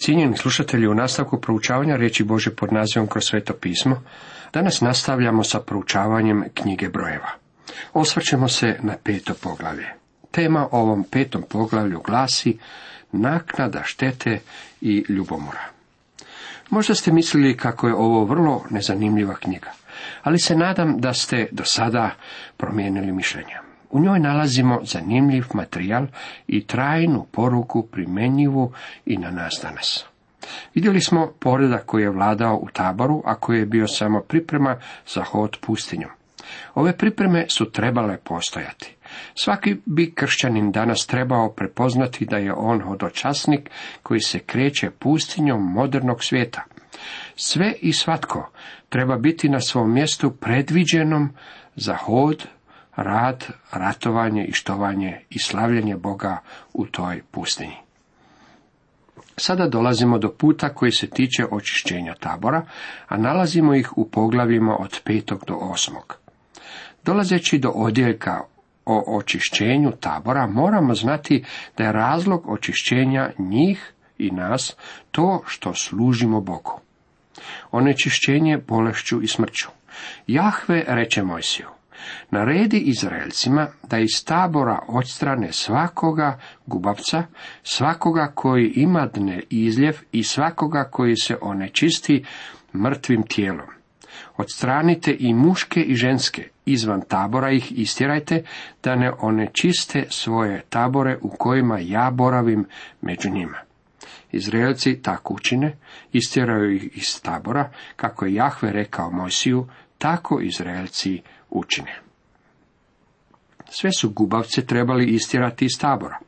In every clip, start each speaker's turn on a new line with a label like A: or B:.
A: Cijenjeni slušatelji, u nastavku proučavanja riječi Bože pod nazivom kroz sveto pismo, danas nastavljamo sa proučavanjem knjige brojeva. Osvrćemo se na peto poglavlje. Tema ovom petom poglavlju glasi naknada štete i ljubomora. Možda ste mislili kako je ovo vrlo nezanimljiva knjiga, ali se nadam da ste do sada promijenili mišljenje. U njoj nalazimo zanimljiv materijal i trajnu poruku primjenjivu i na nas danas. Vidjeli smo poredak koji je vladao u taboru, a koji je bio samo priprema za hod pustinjom. Ove pripreme su trebale postojati. Svaki bi kršćanin danas trebao prepoznati da je on hodočasnik koji se kreće pustinjom modernog svijeta. Sve i svatko treba biti na svom mjestu predviđenom za hod, rad, ratovanje i i slavljenje Boga u toj pustinji. Sada dolazimo do puta koji se tiče očišćenja tabora, a nalazimo ih u poglavima od petog do osmog. Dolazeći do odjeljka o očišćenju tabora, moramo znati da je razlog očišćenja njih i nas to što služimo Bogu. Onečišćenje bolešću i smrću. Jahve reče Mojsiju, naredi Izraelcima da iz tabora odstrane svakoga gubavca, svakoga koji ima dne izljev i svakoga koji se onečisti mrtvim tijelom. Odstranite i muške i ženske, izvan tabora ih istjerajte, da ne onečiste svoje tabore u kojima ja boravim među njima. Izraelci tako učine, istjeraju ih iz tabora, kako je Jahve rekao Mojsiju, tako Izraelci učine. Sve su gubavce trebali istjerati iz tabora.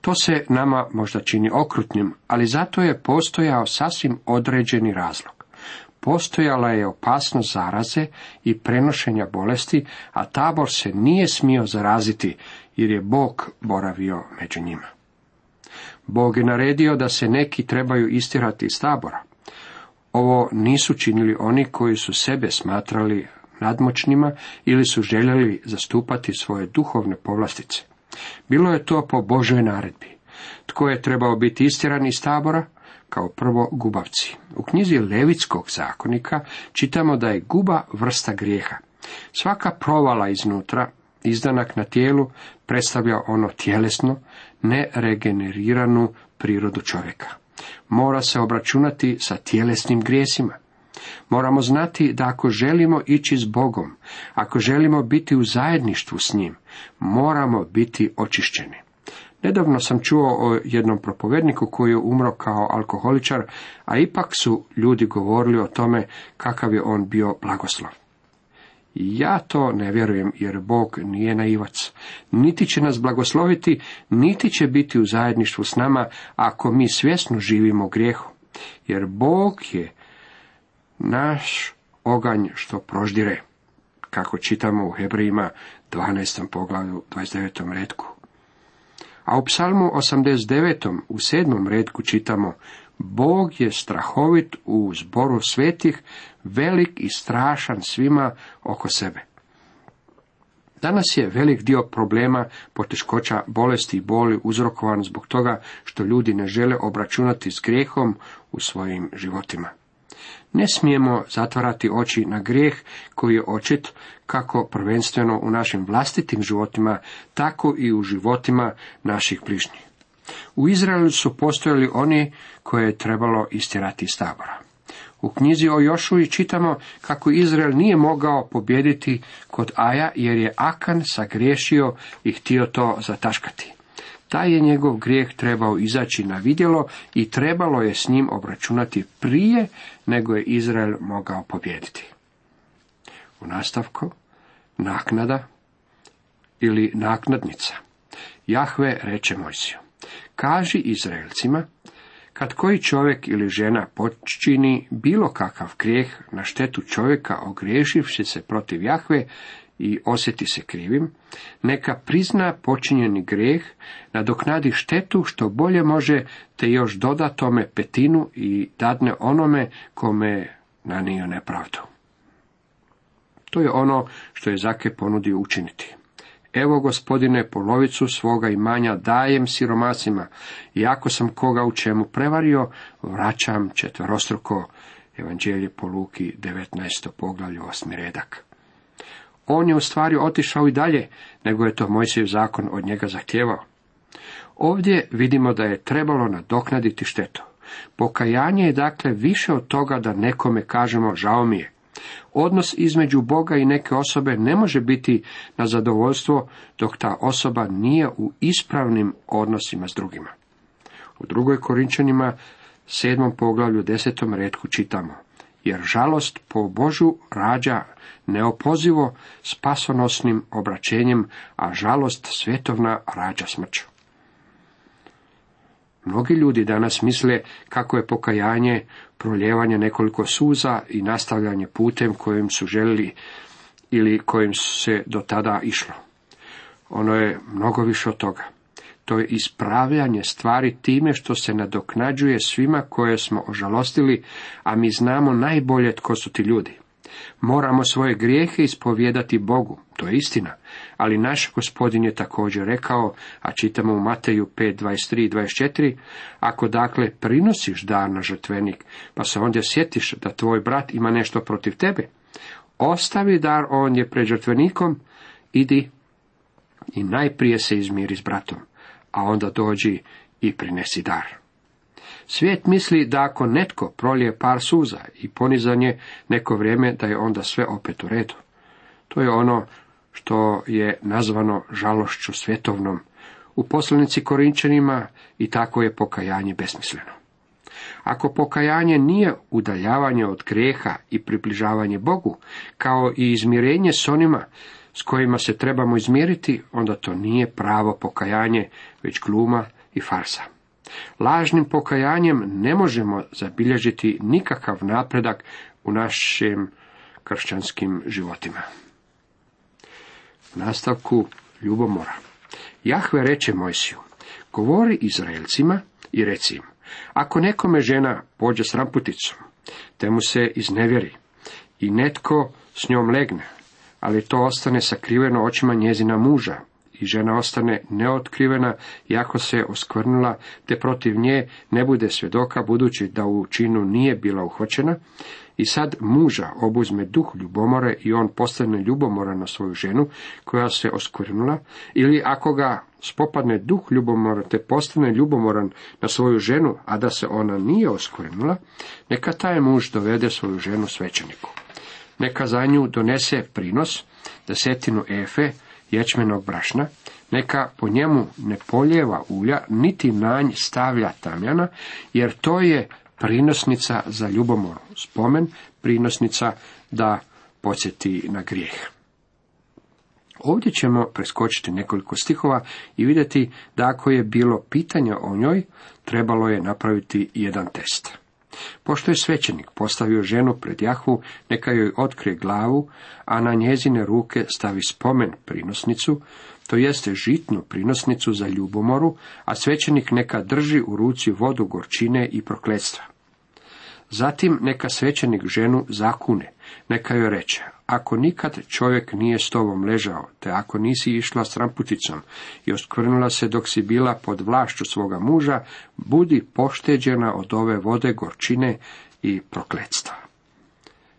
A: To se nama možda čini okrutnim, ali zato je postojao sasvim određeni razlog. Postojala je opasnost zaraze i prenošenja bolesti, a tabor se nije smio zaraziti, jer je Bog boravio među njima. Bog je naredio da se neki trebaju istirati iz tabora. Ovo nisu činili oni koji su sebe smatrali nadmoćnima ili su željeli zastupati svoje duhovne povlastice. Bilo je to po Božoj naredbi. Tko je trebao biti istjeran iz tabora? Kao prvo gubavci. U knjizi Levitskog zakonika čitamo da je guba vrsta grijeha. Svaka provala iznutra, izdanak na tijelu, predstavlja ono tjelesno, neregeneriranu prirodu čovjeka. Mora se obračunati sa tjelesnim grijesima. Moramo znati da ako želimo ići s Bogom, ako želimo biti u zajedništvu s njim, moramo biti očišćeni. Nedavno sam čuo o jednom propovedniku koji je umro kao alkoholičar, a ipak su ljudi govorili o tome kakav je on bio blagoslov. Ja to ne vjerujem, jer Bog nije naivac. Niti će nas blagosloviti, niti će biti u zajedništvu s nama, ako mi svjesno živimo grijehu. Jer Bog je naš oganj što proždire, kako čitamo u Hebrejima 12. poglavlju 29. redku. A u psalmu 89. u 7. redku čitamo Bog je strahovit u zboru svetih, velik i strašan svima oko sebe. Danas je velik dio problema poteškoća bolesti i boli uzrokovan zbog toga što ljudi ne žele obračunati s grijehom u svojim životima. Ne smijemo zatvarati oči na grijeh koji je očit kako prvenstveno u našim vlastitim životima, tako i u životima naših bližnjih. U Izraelu su postojali oni koje je trebalo istjerati iz tabora. U knjizi o Jošuji čitamo kako Izrael nije mogao pobijediti kod Aja jer je Akan sagriješio i htio to zataškati. Taj je njegov grijeh trebao izaći na vidjelo i trebalo je s njim obračunati prije nego je Izrael mogao pobijediti. U nastavku, naknada ili naknadnica. Jahve reče Mojsiju, kaži Izraelcima, kad koji čovjek ili žena počini bilo kakav grijeh na štetu čovjeka ogriješivši se protiv Jahve i osjeti se krivim, neka prizna počinjeni grijeh, nadoknadi štetu što bolje može, te još doda tome petinu i dadne onome kome nanio nepravdu. To je ono što je Zake ponudio učiniti. Evo, gospodine, polovicu svoga imanja dajem siromasima, i ako sam koga u čemu prevario, vraćam četverostruko. Evanđelje po Luki, 19. poglavlju, osmi redak. On je u stvari otišao i dalje, nego je to Mojsijev zakon od njega zahtijevao. Ovdje vidimo da je trebalo nadoknaditi štetu. Pokajanje je dakle više od toga da nekome kažemo žao mi je. Odnos između Boga i neke osobe ne može biti na zadovoljstvo dok ta osoba nije u ispravnim odnosima s drugima. U drugoj Korinčanima, sedmom poglavlju, desetom redku čitamo. Jer žalost po Božu rađa neopozivo spasonosnim obraćenjem, a žalost svjetovna rađa smrću. Mnogi ljudi danas misle kako je pokajanje proljevanje nekoliko suza i nastavljanje putem kojim su željeli ili kojim se do tada išlo. Ono je mnogo više od toga. To je ispravljanje stvari time što se nadoknađuje svima koje smo ožalostili, a mi znamo najbolje tko su ti ljudi. Moramo svoje grijehe ispovijedati Bogu, to je istina, ali naš gospodin je također rekao, a čitamo u Mateju 5, 23 i 24, ako dakle prinosiš dar na žrtvenik, pa se ondje sjetiš da tvoj brat ima nešto protiv tebe, ostavi dar on je pred žrtvenikom, idi i najprije se izmiri s bratom, a onda dođi i prinesi dar. Svijet misli da ako netko prolije par suza i ponizanje neko vrijeme, da je onda sve opet u redu. To je ono što je nazvano žalošću svjetovnom. U poslanici Korinčanima i tako je pokajanje besmisleno. Ako pokajanje nije udaljavanje od grijeha i približavanje Bogu, kao i izmirenje s onima s kojima se trebamo izmiriti, onda to nije pravo pokajanje, već gluma i farsa. Lažnim pokajanjem ne možemo zabilježiti nikakav napredak u našim kršćanskim životima. Nastavku ljubomora. Jahve reče Mojsiju, govori Izraelcima i reci im, ako nekome žena pođe s ramputicom, te mu se iznevjeri i netko s njom legne, ali to ostane sakriveno očima njezina muža, i žena ostane neotkrivena, jako se oskvrnula, te protiv nje ne bude svjedoka, budući da u činu nije bila uhvaćena, i sad muža obuzme duh ljubomore i on postane ljubomoran na svoju ženu, koja se oskvrnula, ili ako ga spopadne duh ljubomora, te postane ljubomoran na svoju ženu, a da se ona nije oskvrnula, neka taj muž dovede svoju ženu svećeniku. Neka za nju donese prinos, desetinu efe, ječmenog brašna, neka po njemu ne poljeva ulja, niti nanj stavlja tamjana, jer to je prinosnica za ljubomoru, spomen, prinosnica da podsjeti na grijeh. Ovdje ćemo preskočiti nekoliko stihova i vidjeti da ako je bilo pitanja o njoj, trebalo je napraviti jedan test. Pošto je svećenik postavio ženu pred Jahvu, neka joj otkrije glavu, a na njezine ruke stavi spomen prinosnicu, to jeste žitnu prinosnicu za ljubomoru, a svećenik neka drži u ruci vodu gorčine i prokletstva. Zatim neka svećenik ženu zakune, neka joj reče, ako nikad čovjek nije s tobom ležao, te ako nisi išla s ramputicom i oskvrnula se dok si bila pod vlašću svoga muža, budi pošteđena od ove vode gorčine i prokletstva.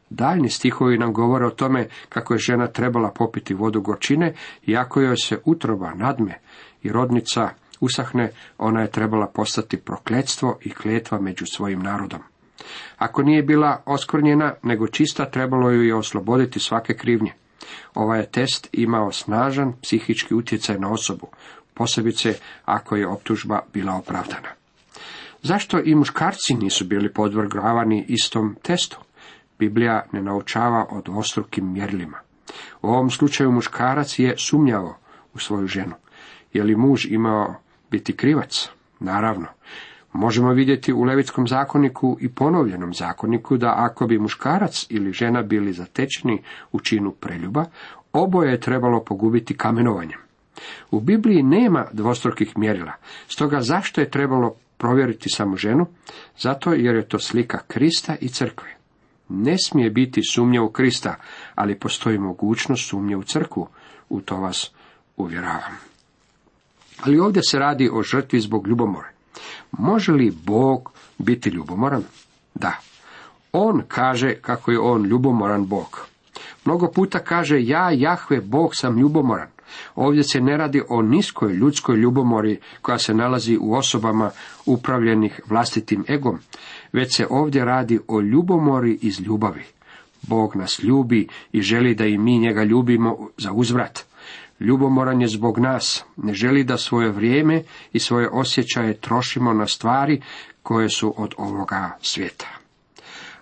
A: Daljni stihovi nam govore o tome kako je žena trebala popiti vodu gorčine i ako joj se utroba nadme i rodnica usahne, ona je trebala postati prokletstvo i kletva među svojim narodom. Ako nije bila oskvrnjena, nego čista, trebalo ju je osloboditi svake krivnje. Ovaj je test imao snažan psihički utjecaj na osobu, posebice ako je optužba bila opravdana. Zašto i muškarci nisu bili podvrgavani istom testu? Biblija ne naučava o dvostrukim mjerilima. U ovom slučaju muškarac je sumnjao u svoju ženu. Je li muž imao biti krivac? Naravno. Možemo vidjeti u Levitskom zakoniku i ponovljenom zakoniku da ako bi muškarac ili žena bili zatečeni u činu preljuba, oboje je trebalo pogubiti kamenovanjem. U Bibliji nema dvostrukih mjerila, stoga zašto je trebalo provjeriti samo ženu? Zato jer je to slika Krista i crkve. Ne smije biti sumnja u Krista, ali postoji mogućnost sumnje u crkvu, u to vas uvjeravam. Ali ovdje se radi o žrtvi zbog ljubomore. Može li Bog biti ljubomoran? Da. On kaže kako je on ljubomoran Bog. Mnogo puta kaže ja, Jahve, Bog sam ljubomoran. Ovdje se ne radi o niskoj ljudskoj ljubomori koja se nalazi u osobama upravljenih vlastitim egom, već se ovdje radi o ljubomori iz ljubavi. Bog nas ljubi i želi da i mi njega ljubimo za uzvrat. Ljubomoran je zbog nas, ne želi da svoje vrijeme i svoje osjećaje trošimo na stvari koje su od ovoga svijeta.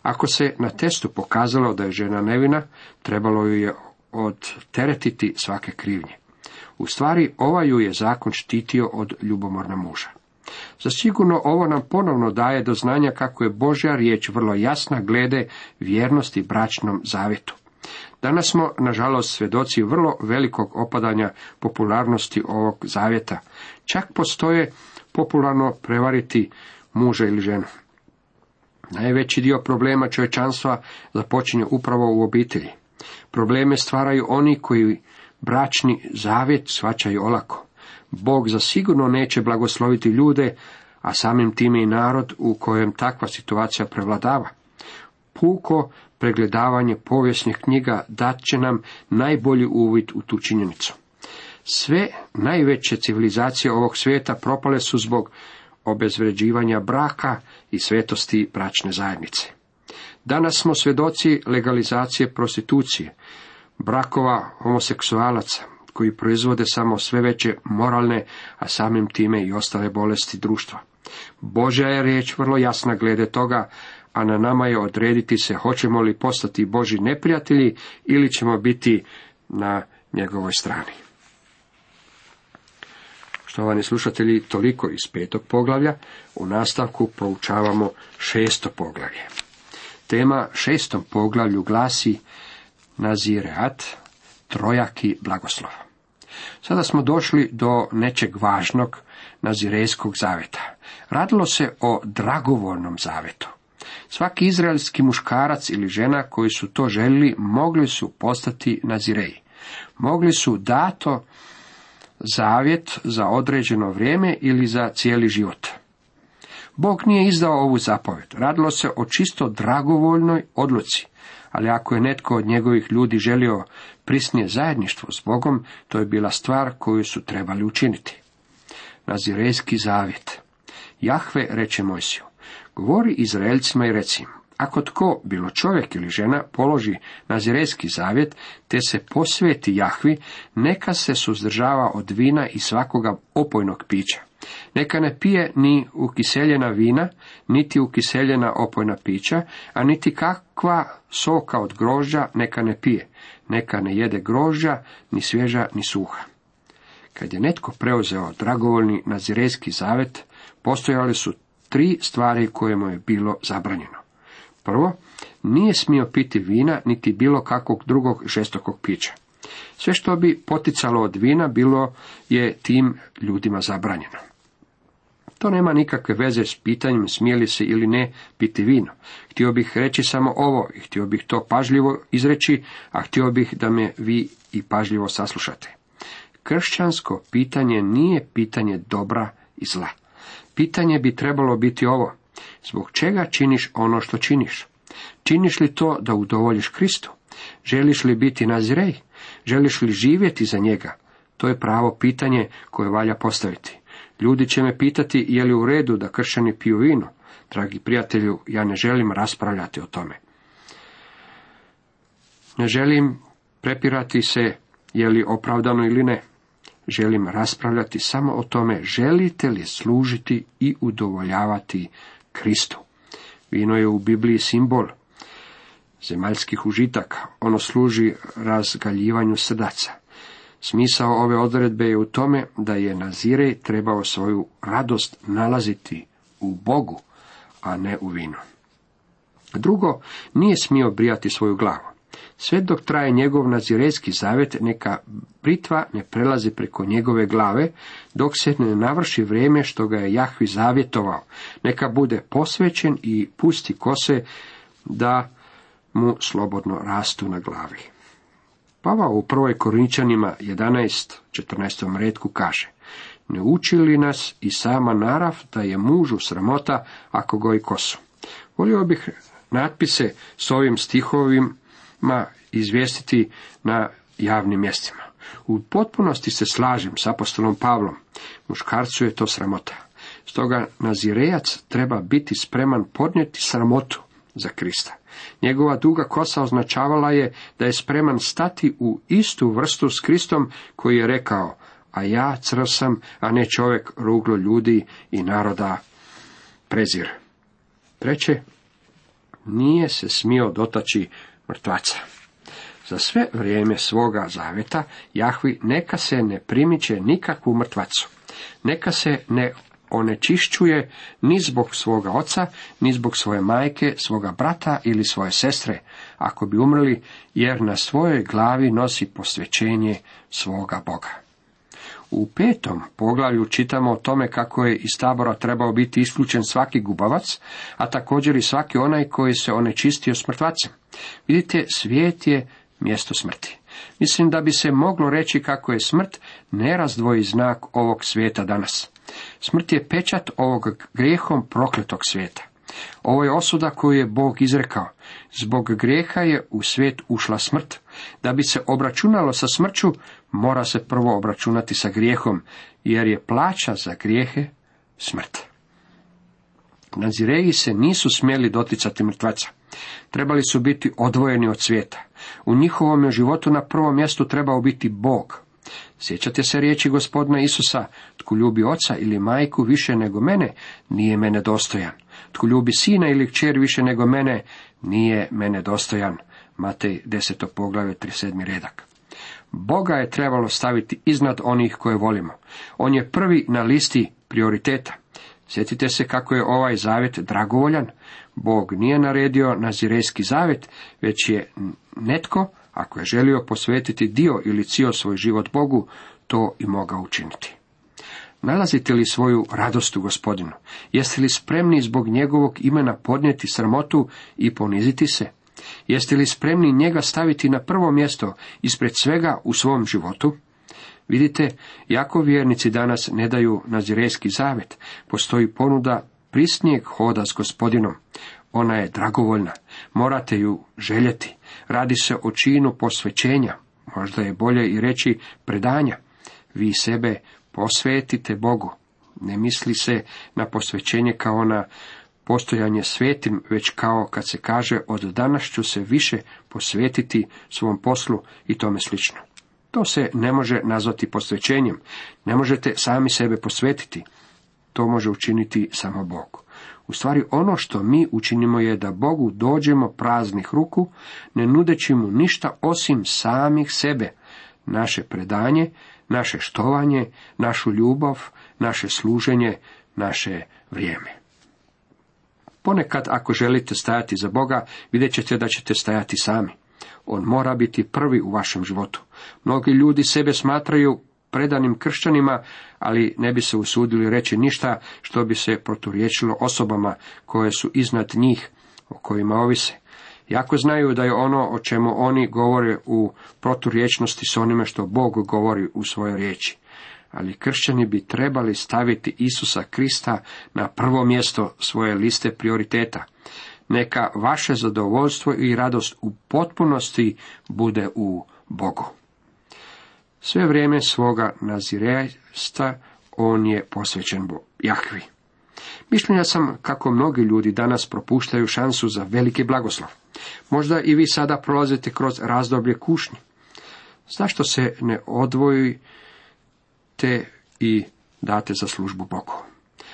A: Ako se na testu pokazalo da je žena nevina, trebalo ju je odteretiti svake krivnje. U stvari, ova ju je zakon štitio od ljubomorna muža. Zasigurno ovo nam ponovno daje do znanja kako je Božja riječ vrlo jasna glede vjernosti bračnom zavjetu. Danas smo, nažalost, svjedoci vrlo velikog opadanja popularnosti ovog zavjeta. Čak postoje popularno prevariti muža ili ženu. Najveći dio problema čovječanstva započinje upravo u obitelji. Probleme stvaraju oni koji bračni zavjet svačaju olako. Bog zasigurno neće blagosloviti ljude, a samim time i narod u kojem takva situacija prevladava. Puko pregledavanje povijesnih knjiga dat će nam najbolji uvid u tu činjenicu. Sve najveće civilizacije ovog svijeta propale su zbog obezvređivanja braka i svetosti bračne zajednice. Danas smo svjedoci legalizacije prostitucije, brakova homoseksualaca, koji proizvode samo sve veće moralne, a samim time i ostale bolesti društva. Božja je riječ vrlo jasna glede toga, a na nama je odrediti se hoćemo li postati Boži neprijatelji ili ćemo biti na njegovoj strani. Štovani slušatelji, toliko iz petog poglavlja, u nastavku proučavamo šesto poglavlje. Tema šestom poglavlju glasi Nazireat, trojaki blagoslov. Sada smo došli do nečeg važnog nazirejskog zaveta. Radilo se o dragovoljnom zavetu. Svaki izraelski muškarac ili žena koji su to željeli mogli su postati nazireji. Mogli su dato zavjet za određeno vrijeme ili za cijeli život. Bog nije izdao ovu zapovjed. Radilo se o čisto dragovoljnoj odluci. Ali ako je netko od njegovih ljudi želio prisnije zajedništvo s Bogom, to je bila stvar koju su trebali učiniti. Nazirejski zavjet. Jahve reče Mojsiju, govori Izraelcima i reci ako tko, bilo čovjek ili žena, položi nazirejski zavjet, te se posveti Jahvi, neka se suzdržava od vina i svakoga opojnog pića. Neka ne pije ni ukiseljena vina, niti ukiseljena opojna pića, a niti kakva soka od grožđa neka ne pije. Neka ne jede grožđa, ni svježa, ni suha. Kad je netko preuzeo dragovoljni nazirejski zavet, postojali su tri stvari koje mu je bilo zabranjeno. Prvo, nije smio piti vina, niti bilo kakvog drugog žestokog pića. Sve što bi poticalo od vina bilo je tim ljudima zabranjeno. To nema nikakve veze s pitanjem smije li se ili ne piti vino. Htio bih reći samo ovo i htio bih to pažljivo izreći, a htio bih da me vi i pažljivo saslušate. Kršćansko pitanje nije pitanje dobra i zla. Pitanje bi trebalo biti ovo. Zbog čega činiš ono što činiš? Činiš li to da udovoljiš Kristu? Želiš li biti nazirej? Želiš li živjeti za njega? To je pravo pitanje koje valja postaviti. Ljudi će me pitati je li u redu da kršćani piju vino. Dragi prijatelju, ja ne želim raspravljati o tome. Ne želim prepirati se je li opravdano ili ne. Želim raspravljati samo o tome želite li služiti i udovoljavati Kristu. Vino je u Bibliji simbol zemaljskih užitaka. Ono služi razgaljivanju srdaca. Smisao ove odredbe je u tome da je Nazirej trebao svoju radost nalaziti u Bogu, a ne u vinu. Drugo, nije smio brijati svoju glavu. Sve dok traje njegov nazirejski zavjet, neka britva ne prelazi preko njegove glave, dok se ne navrši vrijeme što ga je Jahvi zavjetovao. Neka bude posvećen i pusti kose da mu slobodno rastu na glavi. Pavao u prvoj Korinčanima 11.14. redku kaže Ne uči li nas i sama narav da je mužu sramota ako goji kosu? Volio bih natpise s ovim stihovima izvijestiti na javnim mjestima. U potpunosti se slažem s apostolom Pavlom. Muškarcu je to sramota. Stoga nazirejac treba biti spreman podnijeti sramotu za Krista. Njegova duga kosa označavala je da je spreman stati u istu vrstu s Kristom koji je rekao, a ja crv sam, a ne čovjek ruglo ljudi i naroda prezir. Treće, nije se smio dotaći mrtvaca. Za sve vrijeme svoga zaveta Jahvi neka se ne primiče nikakvu mrtvacu. Neka se ne onečišćuje ni zbog svoga oca, ni zbog svoje majke, svoga brata ili svoje sestre, ako bi umrli, jer na svojoj glavi nosi posvećenje svoga Boga. U petom poglavlju čitamo o tome kako je iz tabora trebao biti isključen svaki gubavac, a također i svaki onaj koji se onečistio s mrtvacem. Vidite, svijet je mjesto smrti. Mislim da bi se moglo reći kako je smrt nerazdvoji znak ovog svijeta danas. Smrt je pečat ovog grijehom prokletog svijeta. Ovo je osuda koju je Bog izrekao. Zbog grijeha je u svijet ušla smrt. Da bi se obračunalo sa smrću, mora se prvo obračunati sa grijehom, jer je plaća za grijehe smrt. Nazireji se nisu smjeli doticati mrtvaca. Trebali su biti odvojeni od svijeta. U njihovom životu na prvom mjestu trebao biti Bog. Sjećate se riječi gospodina Isusa, tko ljubi oca ili majku više nego mene, nije mene dostojan. Tko ljubi sina ili kćer više nego mene, nije mene dostojan. Matej 10. poglave 37. redak. Boga je trebalo staviti iznad onih koje volimo. On je prvi na listi prioriteta. Sjetite se kako je ovaj zavjet dragovoljan. Bog nije naredio nazirejski zavjet, već je netko, ako je želio posvetiti dio ili cio svoj život Bogu, to i mogao učiniti. Nalazite li svoju radost u gospodinu? Jeste li spremni zbog njegovog imena podnijeti sramotu i poniziti se? Jeste li spremni njega staviti na prvo mjesto ispred svega u svom životu? Vidite, jako vjernici danas ne daju nazirejski zavet. Postoji ponuda prisnijeg hoda s gospodinom. Ona je dragovoljna. Morate ju željeti. Radi se o činu posvećenja. Možda je bolje i reći predanja. Vi sebe posvetite Bogu. Ne misli se na posvećenje kao na postojanje svetim, već kao kad se kaže od danas ću se više posvetiti svom poslu i tome slično. To se ne može nazvati posvećenjem. Ne možete sami sebe posvetiti. To može učiniti samo Bog. U stvari ono što mi učinimo je da Bogu dođemo praznih ruku, ne nudeći mu ništa osim samih sebe, naše predanje, naše štovanje, našu ljubav, naše služenje, naše vrijeme. Ponekad ako želite stajati za Boga, vidjet ćete da ćete stajati sami. On mora biti prvi u vašem životu. Mnogi ljudi sebe smatraju predanim kršćanima, ali ne bi se usudili reći ništa što bi se proturječilo osobama koje su iznad njih, o kojima ovise. Jako znaju da je ono o čemu oni govore u proturječnosti s onime što Bog govori u svojoj riječi. Ali kršćani bi trebali staviti Isusa Krista na prvo mjesto svoje liste prioriteta. Neka vaše zadovoljstvo i radost u potpunosti bude u Bogu. Sve vrijeme svoga naziresta on je posvećen Jahvi. Mišljenja sam kako mnogi ljudi danas propuštaju šansu za veliki blagoslov. Možda i vi sada prolazite kroz razdoblje kušnje. Zašto se ne odvojite i date za službu Bogu?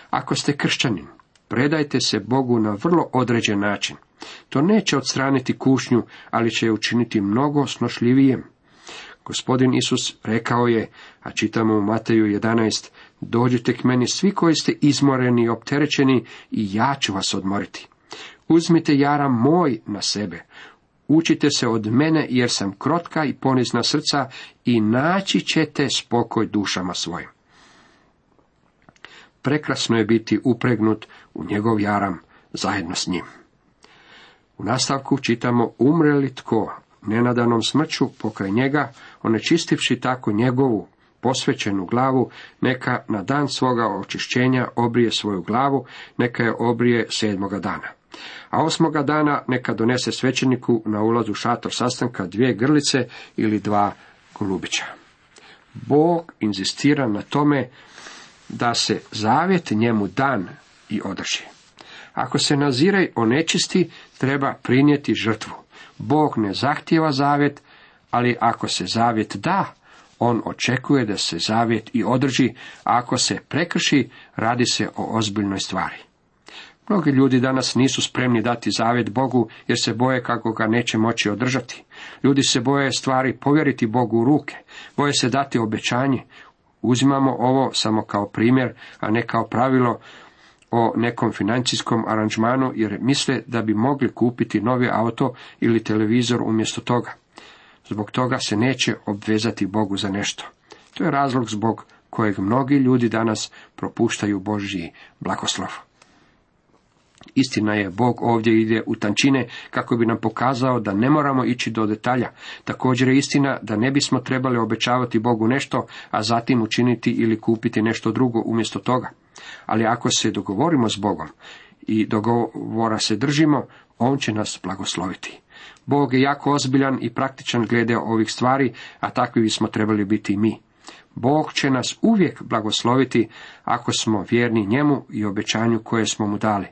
A: Ako ste kršćanin, predajte se Bogu na vrlo određen način. To neće odstraniti kušnju, ali će je učiniti mnogo snošljivijem. Gospodin Isus rekao je, a čitamo u Mateju 11, dođite k meni svi koji ste izmoreni i opterećeni i ja ću vas odmoriti. Uzmite jara moj na sebe, učite se od mene jer sam krotka i ponizna srca i naći ćete spokoj dušama svojim. Prekrasno je biti upregnut u njegov jaram zajedno s njim. U nastavku čitamo umre li tko nenadanom smrću pokraj njega, onečistivši tako njegovu posvećenu glavu, neka na dan svoga očišćenja obrije svoju glavu, neka je obrije sedmoga dana. A osmoga dana neka donese svećeniku na ulazu šator sastanka dvije grlice ili dva golubića. Bog inzistira na tome da se zavjet njemu dan i održi. Ako se naziraj onečisti, treba prinijeti žrtvu. Bog ne zahtijeva zavjet, ali ako se zavjet da, on očekuje da se zavjet i održi, a ako se prekrši, radi se o ozbiljnoj stvari. Mnogi ljudi danas nisu spremni dati zavjet Bogu jer se boje kako ga neće moći održati. Ljudi se boje stvari povjeriti Bogu u ruke, boje se dati obećanje. Uzimamo ovo samo kao primjer, a ne kao pravilo o nekom financijskom aranžmanu jer misle da bi mogli kupiti novi auto ili televizor umjesto toga. Zbog toga se neće obvezati Bogu za nešto. To je razlog zbog kojeg mnogi ljudi danas propuštaju Božji blagoslov. Istina je, Bog ovdje ide u tančine kako bi nam pokazao da ne moramo ići do detalja. Također je istina da ne bismo trebali obećavati Bogu nešto, a zatim učiniti ili kupiti nešto drugo umjesto toga. Ali ako se dogovorimo s Bogom i dogovora se držimo, On će nas blagosloviti. Bog je jako ozbiljan i praktičan glede ovih stvari, a takvi bismo trebali biti i mi. Bog će nas uvijek blagosloviti ako smo vjerni njemu i obećanju koje smo mu dali.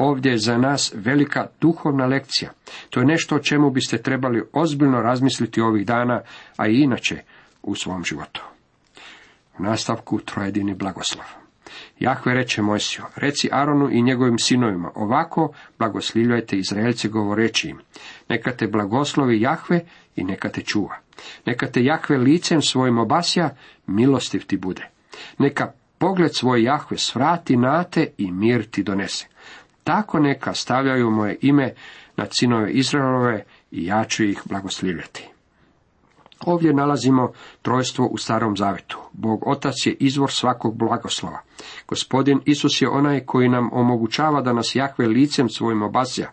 A: Ovdje je za nas velika duhovna lekcija. To je nešto o čemu biste trebali ozbiljno razmisliti ovih dana, a i inače u svom životu. U nastavku trojedini blagoslov. Jahve reče Mojsiju, reci Aronu i njegovim sinovima, ovako blagoslivljajte Izraelce govoreći im, neka te blagoslovi Jahve i neka te čuva. Neka te Jahve licem svojim obasja, milostiv ti bude. Neka pogled svoj Jahve svrati na te i mir ti donese. Tako neka stavljaju moje ime na sinove Izraelove i ja ću ih blagoslivljati. Ovdje nalazimo trojstvo u starom zavetu. Bog Otac je izvor svakog blagoslova. Gospodin Isus je onaj koji nam omogućava da nas Jahve licem svojim obasja.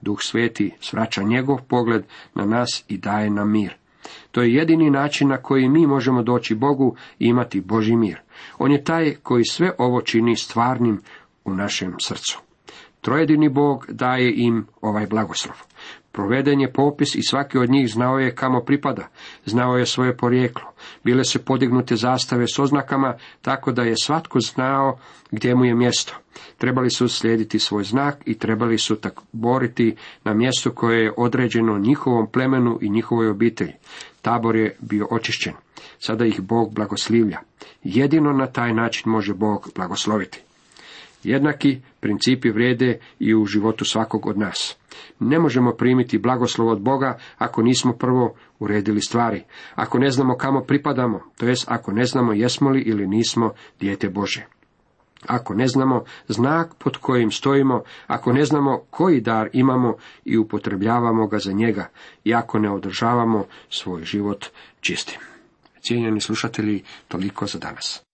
A: Duh sveti svraća njegov pogled na nas i daje nam mir. To je jedini način na koji mi možemo doći Bogu i imati Boži mir. On je taj koji sve ovo čini stvarnim u našem srcu. Trojedini Bog daje im ovaj blagoslov. Proveden je popis i svaki od njih znao je kamo pripada, znao je svoje porijeklo. Bile su podignute zastave s oznakama, tako da je svatko znao gdje mu je mjesto. Trebali su slijediti svoj znak i trebali su tak boriti na mjestu koje je određeno njihovom plemenu i njihovoj obitelji. Tabor je bio očišćen. Sada ih Bog blagoslivlja. Jedino na taj način može Bog blagosloviti. Jednaki principi vrijede i u životu svakog od nas. Ne možemo primiti blagoslov od Boga ako nismo prvo uredili stvari, ako ne znamo kamo pripadamo, to jest ako ne znamo jesmo li ili nismo dijete Bože. Ako ne znamo znak pod kojim stojimo, ako ne znamo koji dar imamo i upotrebljavamo ga za njega, i ako ne održavamo svoj život čistim. Cijenjeni slušatelji, toliko za danas.